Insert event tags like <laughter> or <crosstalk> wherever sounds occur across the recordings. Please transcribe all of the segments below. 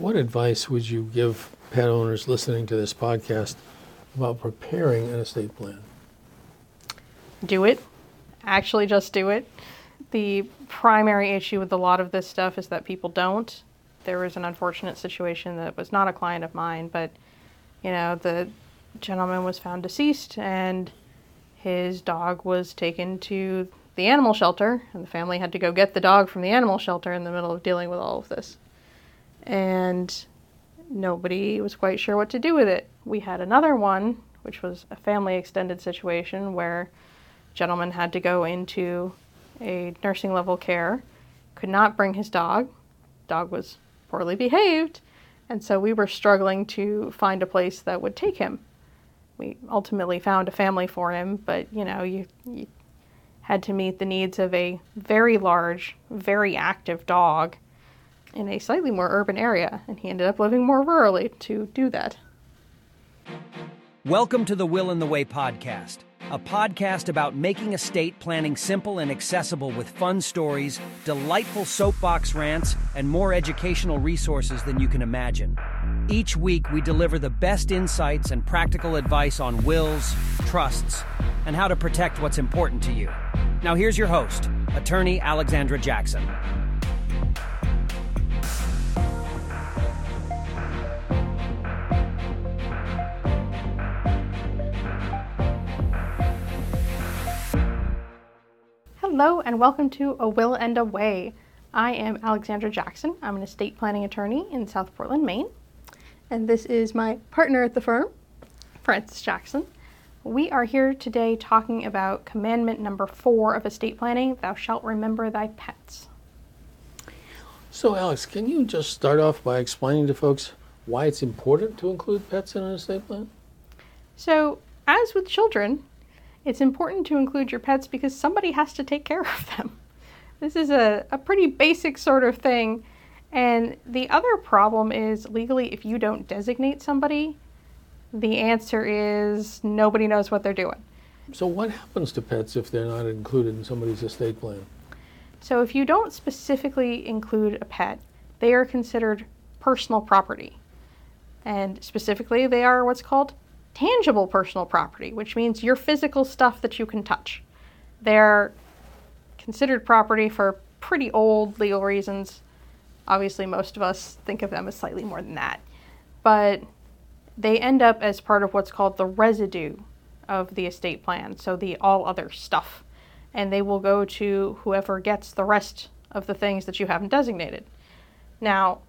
what advice would you give pet owners listening to this podcast about preparing an estate plan? Do it. Actually, just do it. The primary issue with a lot of this stuff is that people don't. There was an unfortunate situation that was not a client of mine, but you know, the gentleman was found deceased and his dog was taken to the animal shelter, and the family had to go get the dog from the animal shelter in the middle of dealing with all of this. And nobody was quite sure what to do with it. We had another one, which was a family extended situation where gentleman had to go into a nursing level care, could not bring his dog. Dog was poorly behaved, and so we were struggling to find a place that would take him. We ultimately found a family for him, but you know, you, you had to meet the needs of a very large, very active dog in a slightly more urban area, and he ended up living more rurally to do that. Welcome to the Will and the Way podcast, a podcast about making estate planning simple and accessible with fun stories, delightful soapbox rants, and more educational resources than you can imagine. Each week, we deliver the best insights and practical advice on wills, trusts, and how to protect what's important to you. Now, here's your host, attorney Alexandra Jackson. Hello, and welcome to A Will and a Way. I am Alexandra Jackson. I'm an estate planning attorney in South Portland, Maine. And this is my partner at the firm, Francis Jackson. We are here today talking about commandment number four of estate planning Thou shalt remember thy pets. So, Alex, can you just start off by explaining to folks why it's important to include pets in an estate plan? So, as with children, it's important to include your pets because somebody has to take care of them. This is a, a pretty basic sort of thing. And the other problem is legally, if you don't designate somebody, the answer is nobody knows what they're doing. So, what happens to pets if they're not included in somebody's estate plan? So, if you don't specifically include a pet, they are considered personal property. And specifically, they are what's called tangible personal property, which means your physical stuff that you can touch. They're considered property for pretty old legal reasons. Obviously, most of us think of them as slightly more than that. But they end up as part of what's called the residue of the estate plan, so the all other stuff. And they will go to whoever gets the rest of the things that you haven't designated. Now,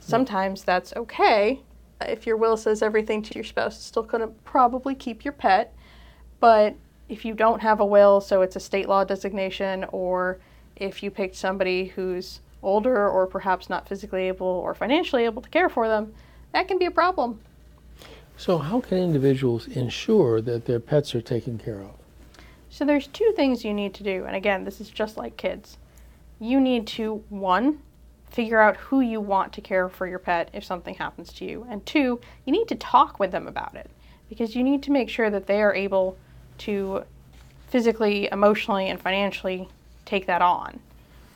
sometimes that's okay. If your will says everything to your spouse, it's still going to probably keep your pet. But if you don't have a will, so it's a state law designation, or if you picked somebody who's older or perhaps not physically able or financially able to care for them, that can be a problem. So, how can individuals ensure that their pets are taken care of? So, there's two things you need to do. And again, this is just like kids. You need to, one, figure out who you want to care for your pet if something happens to you. And two, you need to talk with them about it because you need to make sure that they are able to physically, emotionally, and financially take that on.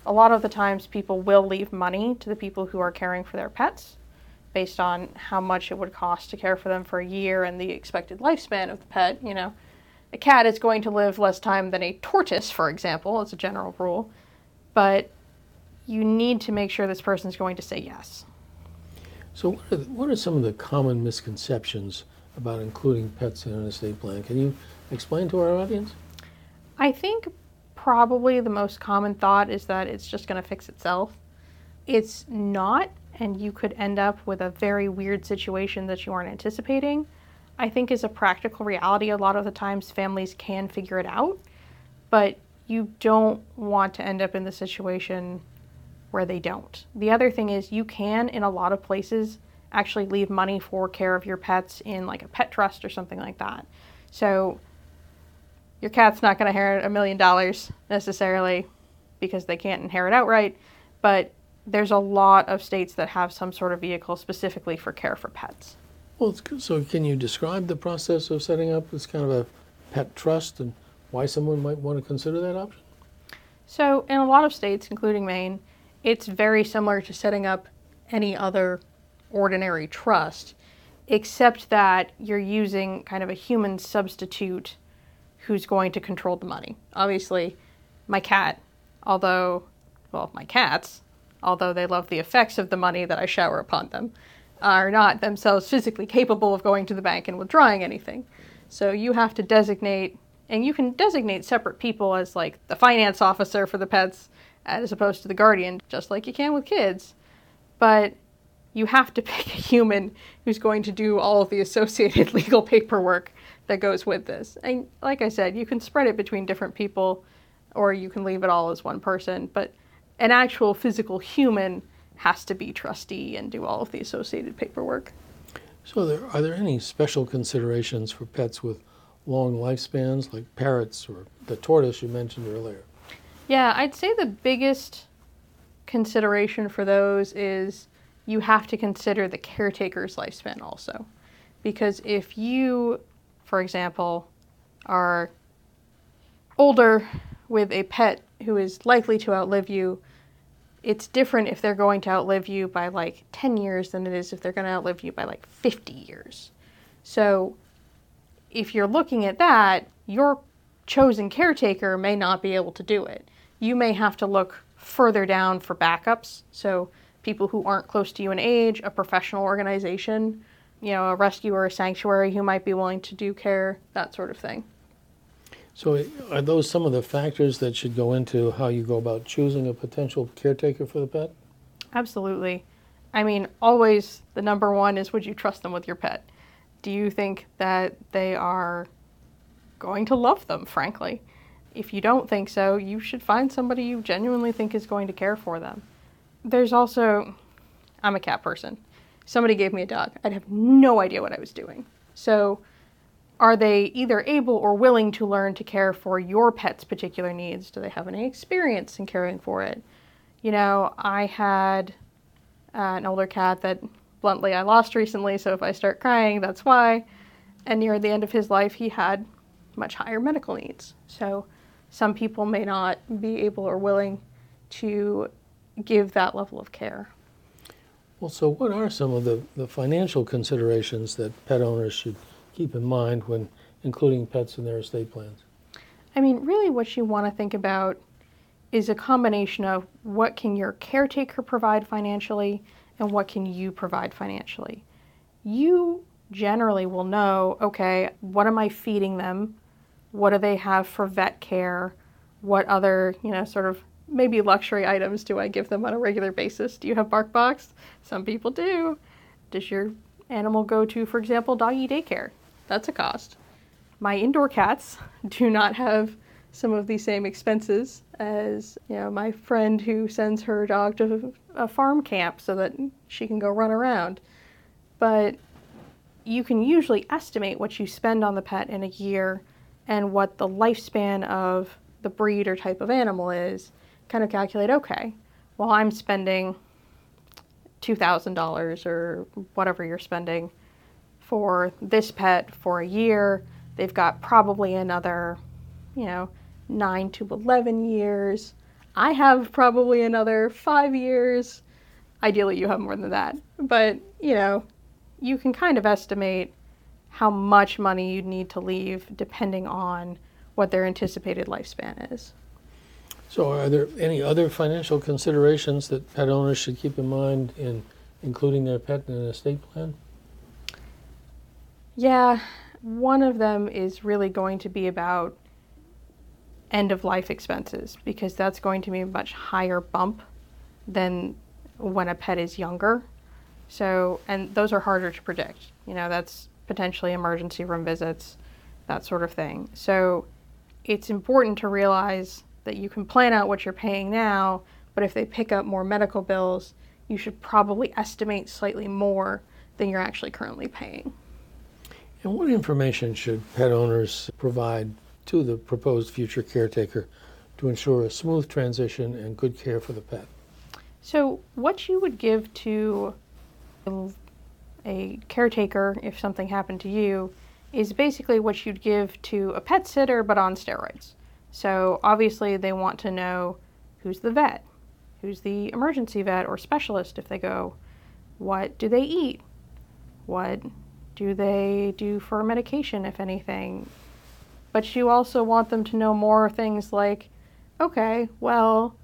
A lot of the times, people will leave money to the people who are caring for their pets based on how much it would cost to care for them for a year and the expected lifespan of the pet. You know, a cat is going to live less time than a tortoise, for example, as a general rule, but you need to make sure this person is going to say yes. So, what are, the, what are some of the common misconceptions about including pets in an estate plan? Can you explain to our audience? I think probably the most common thought is that it's just going to fix itself. It's not and you could end up with a very weird situation that you aren't anticipating. I think is a practical reality. A lot of the times families can figure it out, but you don't want to end up in the situation where they don't. The other thing is you can in a lot of places actually leave money for care of your pets in like a pet trust or something like that. So your cat's not going to inherit a million dollars necessarily because they can't inherit outright, but there's a lot of states that have some sort of vehicle specifically for care for pets. Well, so can you describe the process of setting up this kind of a pet trust and why someone might want to consider that option? So, in a lot of states, including Maine, it's very similar to setting up any other ordinary trust, except that you're using kind of a human substitute who's going to control the money. Obviously, my cat, although, well, my cats, although they love the effects of the money that I shower upon them, are not themselves physically capable of going to the bank and withdrawing anything. So you have to designate, and you can designate separate people as like the finance officer for the pets as opposed to the guardian, just like you can with kids. But you have to <laughs> pick a human who's going to do all of the associated <laughs> legal paperwork that goes with this. And like I said, you can spread it between different people or you can leave it all as one person, but an actual physical human has to be trustee and do all of the associated paperwork. So, there, are there any special considerations for pets with long lifespans, like parrots or the tortoise you mentioned earlier? Yeah, I'd say the biggest consideration for those is you have to consider the caretaker's lifespan also. Because if you, for example, are older with a pet who is likely to outlive you, it's different if they're going to outlive you by like 10 years than it is if they're going to outlive you by like 50 years. So if you're looking at that, your chosen caretaker may not be able to do it. You may have to look further down for backups. So people who aren't close to you in age, a professional organization, you know, a rescue or a sanctuary who might be willing to do care, that sort of thing. So, are those some of the factors that should go into how you go about choosing a potential caretaker for the pet? Absolutely. I mean, always the number one is would you trust them with your pet? Do you think that they are going to love them, frankly? If you don't think so, you should find somebody you genuinely think is going to care for them. There's also, I'm a cat person. Somebody gave me a dog. I'd have no idea what I was doing. So, are they either able or willing to learn to care for your pet's particular needs? Do they have any experience in caring for it? You know, I had uh, an older cat that bluntly I lost recently, so if I start crying, that's why. And near the end of his life, he had much higher medical needs. So some people may not be able or willing to give that level of care. Well, so what are some of the, the financial considerations that pet owners should keep in mind when including pets in their estate plans? I mean, really, what you want to think about is a combination of what can your caretaker provide financially and what can you provide financially. You generally will know okay, what am I feeding them? What do they have for vet care? What other, you know, sort of maybe luxury items do I give them on a regular basis? Do you have Bark BarkBox? Some people do. Does your animal go to, for example, doggy daycare? That's a cost. My indoor cats <laughs> do not have some of the same expenses as you know my friend who sends her dog to a farm camp so that she can go run around. But you can usually estimate what you spend on the pet in a year and what the lifespan of the breed or type of animal is. Kind of calculate, okay, well, I'm spending $2,000 or whatever you're spending for this pet for a year. They've got probably another, you know, 9 to 11 years. I have probably another 5 years. Ideally, you have more than that. But, you know, you can kind of estimate how much money you'd need to leave depending on what their anticipated lifespan is. So, are there any other financial considerations that pet owners should keep in mind in including their pet in an estate plan? Yeah, one of them is really going to be about end of life expenses because that's going to be a much higher bump than when a pet is younger. So, and those are harder to predict. You know, that's potentially emergency room visits, that sort of thing. So, it's important to realize that you can plan out what you're paying now, but if they pick up more medical bills, you should probably estimate slightly more than you're actually currently paying. And what information should pet owners provide to the proposed future caretaker to ensure a smooth transition and good care for the pet? So, what you would give to a caretaker if something happened to you is basically what you'd give to a pet sitter but on steroids. So, obviously, they want to know who's the vet, who's the emergency vet or specialist if they go What do they eat? What do they do for medication, if anything? But you also want them to know more things like, okay, well,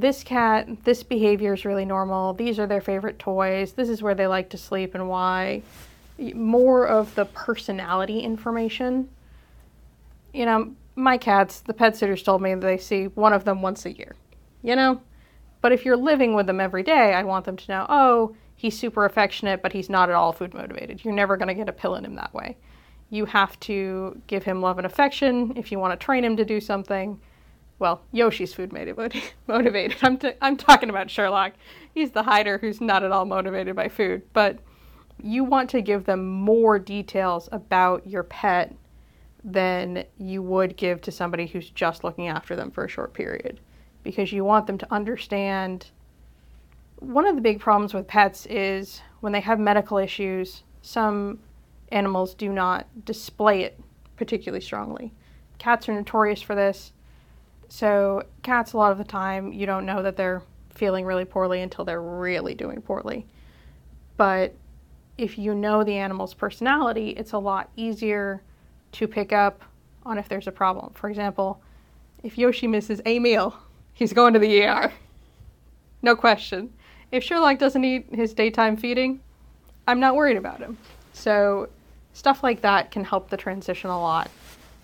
this cat, this behavior is really normal. These are their favorite toys. This is where they like to sleep and why. More of the personality information. You know, my cats, the pet sitters told me they see one of them once a year. You know? But if you're living with them every day, I want them to know, oh, he's super affectionate, but he's not at all food motivated. You're never going to get a pill in him that way. You have to give him love and affection if you want to train him to do something. Well, Yoshi's food made it <laughs> motivated. I'm, t- I'm talking about Sherlock. He's the hider who's not at all motivated by food. But you want to give them more details about your pet than you would give to somebody who's just looking after them for a short period because you want them to understand. One of the big problems with pets is when they have medical issues, some animals do not display it particularly strongly. Cats are notorious for this. So, cats, a lot of the time, you don't know that they're feeling really poorly until they're really doing poorly. But if you know the animal's personality, it's a lot easier to pick up on if there's a problem. For example, if Yoshi misses a meal, he's going to the ER. No question. If Sherlock doesn't eat his daytime feeding, I'm not worried about him. So, stuff like that can help the transition a lot.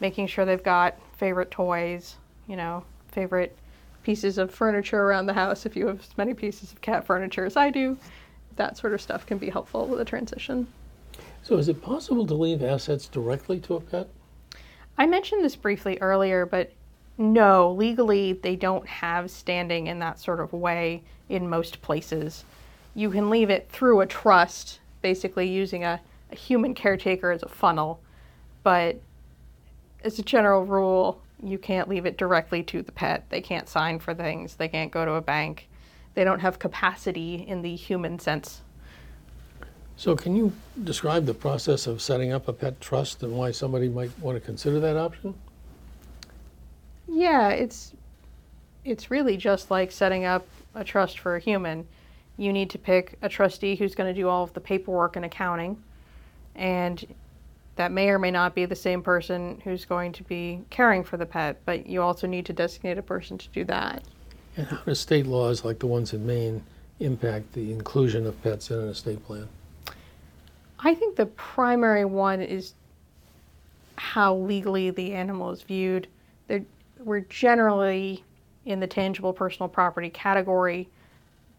Making sure they've got favorite toys, you know, favorite pieces of furniture around the house if you have as many pieces of cat furniture as I do. That sort of stuff can be helpful with the transition. So, is it possible to leave assets directly to a pet? I mentioned this briefly earlier, but no, legally they don't have standing in that sort of way in most places. You can leave it through a trust, basically using a, a human caretaker as a funnel, but as a general rule, you can't leave it directly to the pet. They can't sign for things, they can't go to a bank, they don't have capacity in the human sense. So, can you describe the process of setting up a pet trust and why somebody might want to consider that option? Yeah, it's it's really just like setting up a trust for a human. You need to pick a trustee who's going to do all of the paperwork and accounting, and that may or may not be the same person who's going to be caring for the pet, but you also need to designate a person to do that. And how do state laws like the ones in Maine impact the inclusion of pets in an estate plan? I think the primary one is how legally the animal is viewed. They're, we're generally in the tangible personal property category,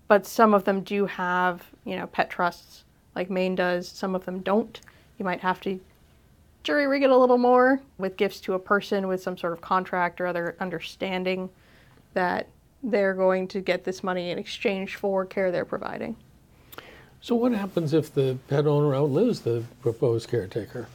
but some of them do have, you know, pet trusts like Maine does. Some of them don't. You might have to jury rig it a little more with gifts to a person with some sort of contract or other understanding that they're going to get this money in exchange for care they're providing. So, what happens if the pet owner outlives the proposed caretaker?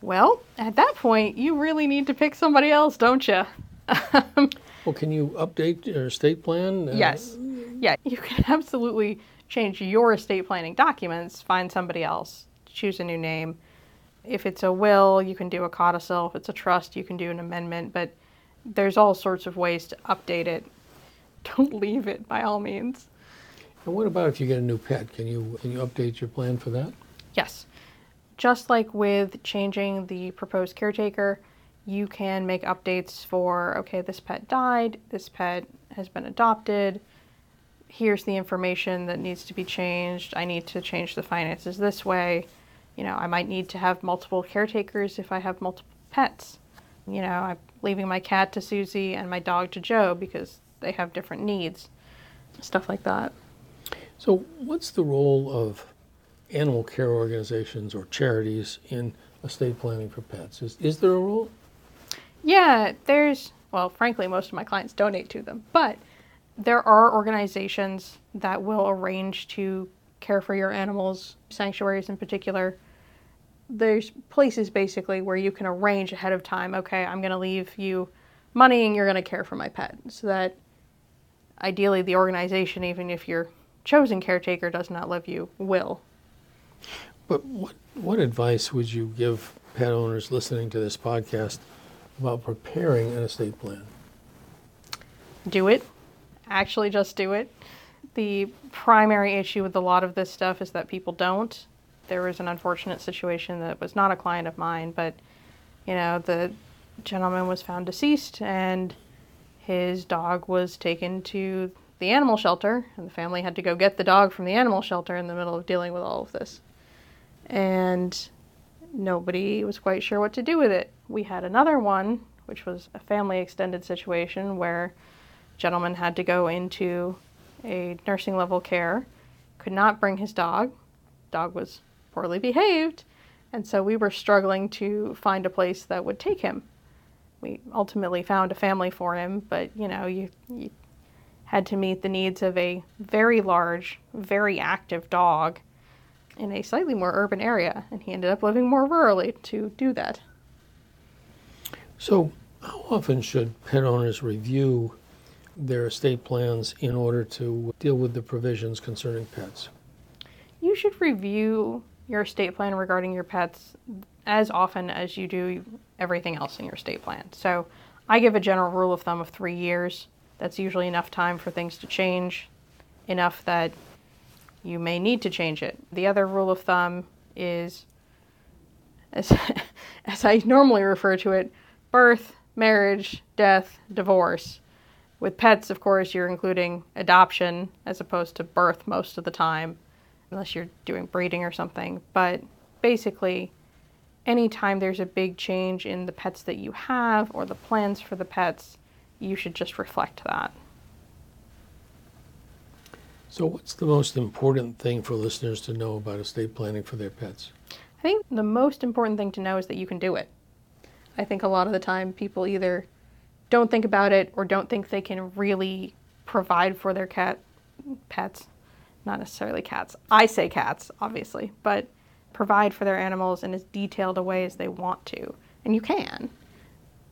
Well, at that point, you really need to pick somebody else, don't you? <laughs> well, can you update your estate plan? Uh, yes. Yeah, you can <laughs> absolutely change your estate planning documents, find somebody else, choose a new name. If it's a will, you can do a codicil. If it's a trust, you can do an amendment, but there's all sorts of ways to update it. <laughs> Don't leave it by all means. And what about if you get a new pet? Can you can you update your plan for that? Yes. Just like with changing the proposed caretaker, you can make updates for okay, this pet died, this pet has been adopted. Here's the information that needs to be changed. I need to change the finances this way. You know, I might need to have multiple caretakers if I have multiple pets. You know, I'm leaving my cat to Susie and my dog to Joe because they have different needs. Stuff like that. So, what's the role of animal care organizations or charities in estate planning for pets? Is, is there a role? Yeah, there's, well, frankly, most of my clients donate to them, but there are organizations that will arrange to care for your animals, sanctuaries in particular. There's places basically where you can arrange ahead of time, okay, I'm going to leave you money and you're going to care for my pet. So that ideally the organization, even if your chosen caretaker does not love you, will. But what, what advice would you give pet owners listening to this podcast about preparing an estate plan? Do it. Actually, just do it. The primary issue with a lot of this stuff is that people don't. There was an unfortunate situation that was not a client of mine, but you know, the gentleman was found deceased and his dog was taken to the animal shelter, and the family had to go get the dog from the animal shelter in the middle of dealing with all of this. And nobody was quite sure what to do with it. We had another one, which was a family extended situation where gentleman had to go into a nursing level care, could not bring his dog. Dog was poorly behaved, and so we were struggling to find a place that would take him. We ultimately found a family for him, but you know, you, you had to meet the needs of a very large, very active dog in a slightly more urban area, and he ended up living more rurally to do that. So, how often should pet owners review their estate plans in order to deal with the provisions concerning pets? You should review your estate plan regarding your pets as often as you do everything else in your estate plan. So, I give a general rule of thumb of three years. That's usually enough time for things to change, enough that you may need to change it. The other rule of thumb is, as, <laughs> as I normally refer to it, birth, marriage, death, divorce. With pets, of course, you're including adoption as opposed to birth most of the time, unless you're doing breeding or something. But basically, anytime there's a big change in the pets that you have or the plans for the pets, you should just reflect that. So, what's the most important thing for listeners to know about estate planning for their pets? I think the most important thing to know is that you can do it. I think a lot of the time people either don't think about it or don't think they can really provide for their cat pets, not necessarily cats. I say cats, obviously, but provide for their animals in as detailed a way as they want to. And you can.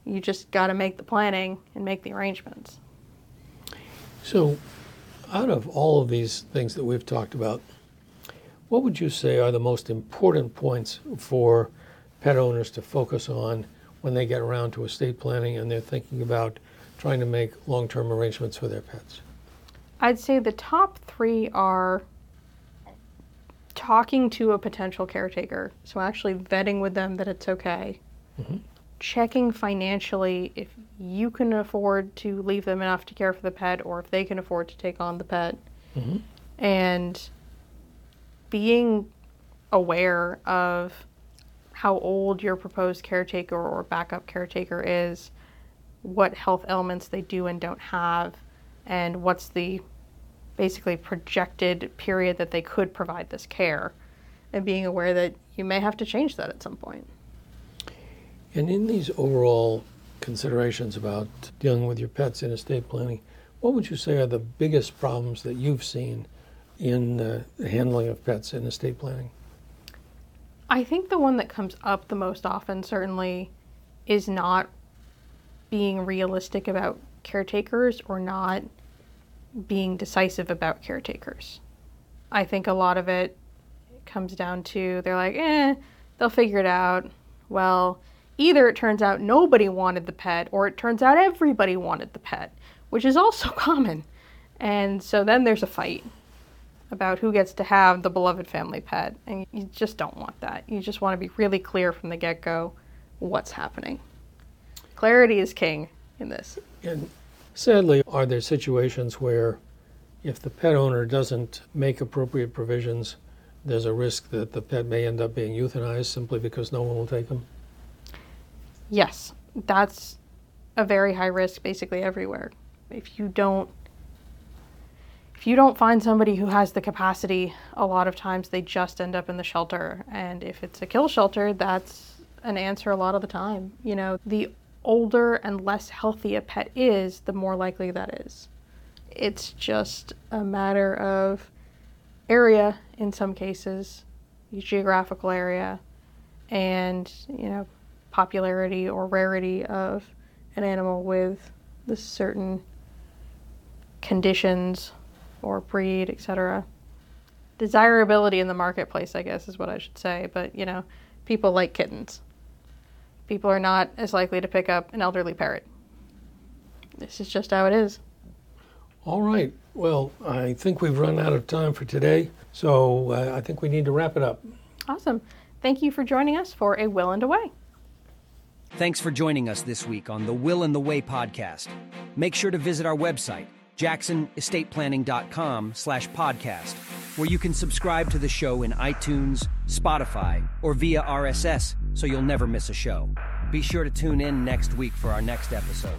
You just got to make the planning and make the arrangements. So, out of all of these things that we've talked about, what would you say are the most important points for pet owners to focus on when they get around to estate planning and they're thinking about trying to make long term arrangements for their pets? I'd say the top three are talking to a potential caretaker. So, actually vetting with them that it's okay. Mm-hmm. Checking financially if you can afford to leave them enough to care for the pet or if they can afford to take on the pet. Mm-hmm. And being aware of how old your proposed caretaker or backup caretaker is, what health ailments they do and don't have, and what's the basically projected period that they could provide this care, and being aware that you may have to change that at some point. And in these overall considerations about dealing with your pets in estate planning, what would you say are the biggest problems that you've seen in the handling of pets in estate planning? I think the one that comes up the most often, certainly, is not being realistic about caretakers or not being decisive about caretakers. I think a lot of it comes down to they're like, eh, they'll figure it out. Well, either it turns out nobody wanted the pet or it turns out everybody wanted the pet, which is also <laughs> common. And so then there's a fight about who gets to have the beloved family pet. And you just don't want that. You just want to be really clear from the get go what's happening. Clarity is king in this. And sadly, are there situations where if the pet owner doesn't make appropriate provisions, there's a risk that the pet may end up being euthanized simply because no one will take them? Yes, that's a very high risk basically everywhere. If you don't if you don't find somebody who has the capacity, a lot of times they just end up in the shelter. And if it's a kill shelter, that's an answer a lot of the time. You know, the older and less healthy a pet is, the more likely that is. It's just a matter of area in some cases, geographical area, and, you know, popularity or rarity of an animal with the certain conditions or breed, etc. Desirability in the marketplace, I guess, is what I should say. But, you know, people like kittens. People are not as likely to pick up an elderly parrot. This is just how it is. All right. Well, I think we've run out of time for today, so uh, I think we need to wrap it up. Awesome. Thank you for joining us for A Will and a Way. Thanks for joining us this week on the Will and the Way podcast. Make sure to visit our website, jacksonestateplanning.com slash podcast, where you can subscribe to the show in iTunes, Spotify, or via RSS so you'll never miss a show. Be sure to tune in next week for our next episode.